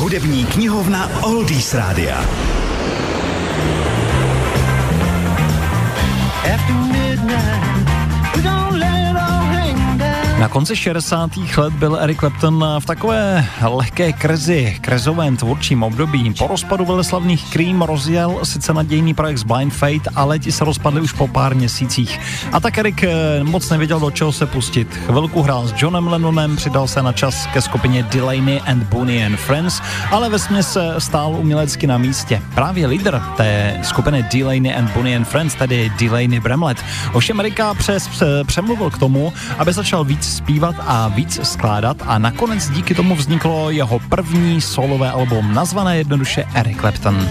Hudební knihovna Oldies Rádia. Na konci 60. let byl Eric Clapton v takové lehké krezi, krezovém tvůrčím období. Po rozpadu veleslavných Cream rozjel sice nadějný projekt z Blind Fate, ale ti se rozpadli už po pár měsících. A tak Eric eh, moc nevěděl, do čeho se pustit. Chvilku hrál s Johnem Lennonem, přidal se na čas ke skupině Delaney and Booney and Friends, ale ve směs stál umělecky na místě. Právě lídr té skupiny Delaney and Booney and Friends, tedy Delaney Bramlett, ovšem Erika přes, přemluvil k tomu, aby začal víc zpívat a víc skládat a nakonec díky tomu vzniklo jeho první solové album nazvané jednoduše Eric Clapton.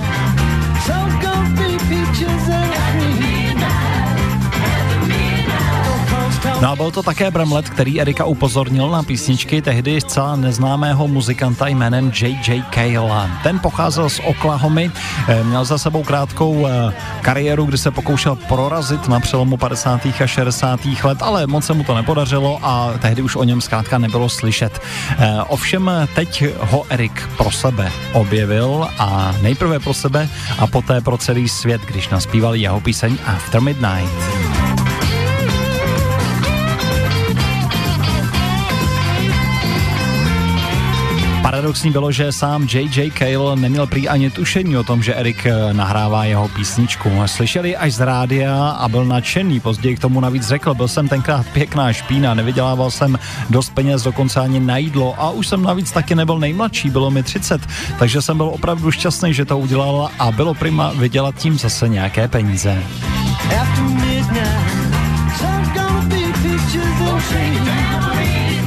So No a byl to také Bramlett, který Erika upozornil na písničky tehdy zcela neznámého muzikanta jménem J.J. Cale. Ten pocházel z Oklahomy, eh, měl za sebou krátkou eh, kariéru, kdy se pokoušel prorazit na přelomu 50. a 60. let, ale moc se mu to nepodařilo a tehdy už o něm zkrátka nebylo slyšet. Eh, Ovšem teď ho Erik pro sebe objevil a nejprve pro sebe a poté pro celý svět, když naspíval jeho píseň After Midnight. Paradoxní bylo, že sám J.J. Cale neměl prý ani tušení o tom, že Erik eh, nahrává jeho písničku. Slyšeli až z rádia a byl nadšený. Později k tomu navíc řekl, byl jsem tenkrát pěkná špína, nevydělával jsem dost peněz, dokonce ani na jídlo a už jsem navíc taky nebyl nejmladší, bylo mi 30, takže jsem byl opravdu šťastný, že to udělala a bylo prima vydělat tím zase nějaké peníze. After midnight,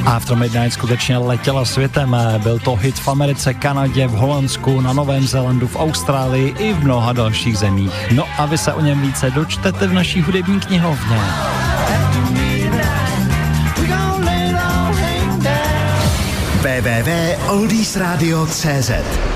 After Midnight skutečně letěla světem. Byl to hit v Americe, Kanadě, v Holandsku, na Novém Zélandu, v Austrálii i v mnoha dalších zemích. No a vy se o něm více dočtete v naší hudební knihovně. Www.oldiesradio.cz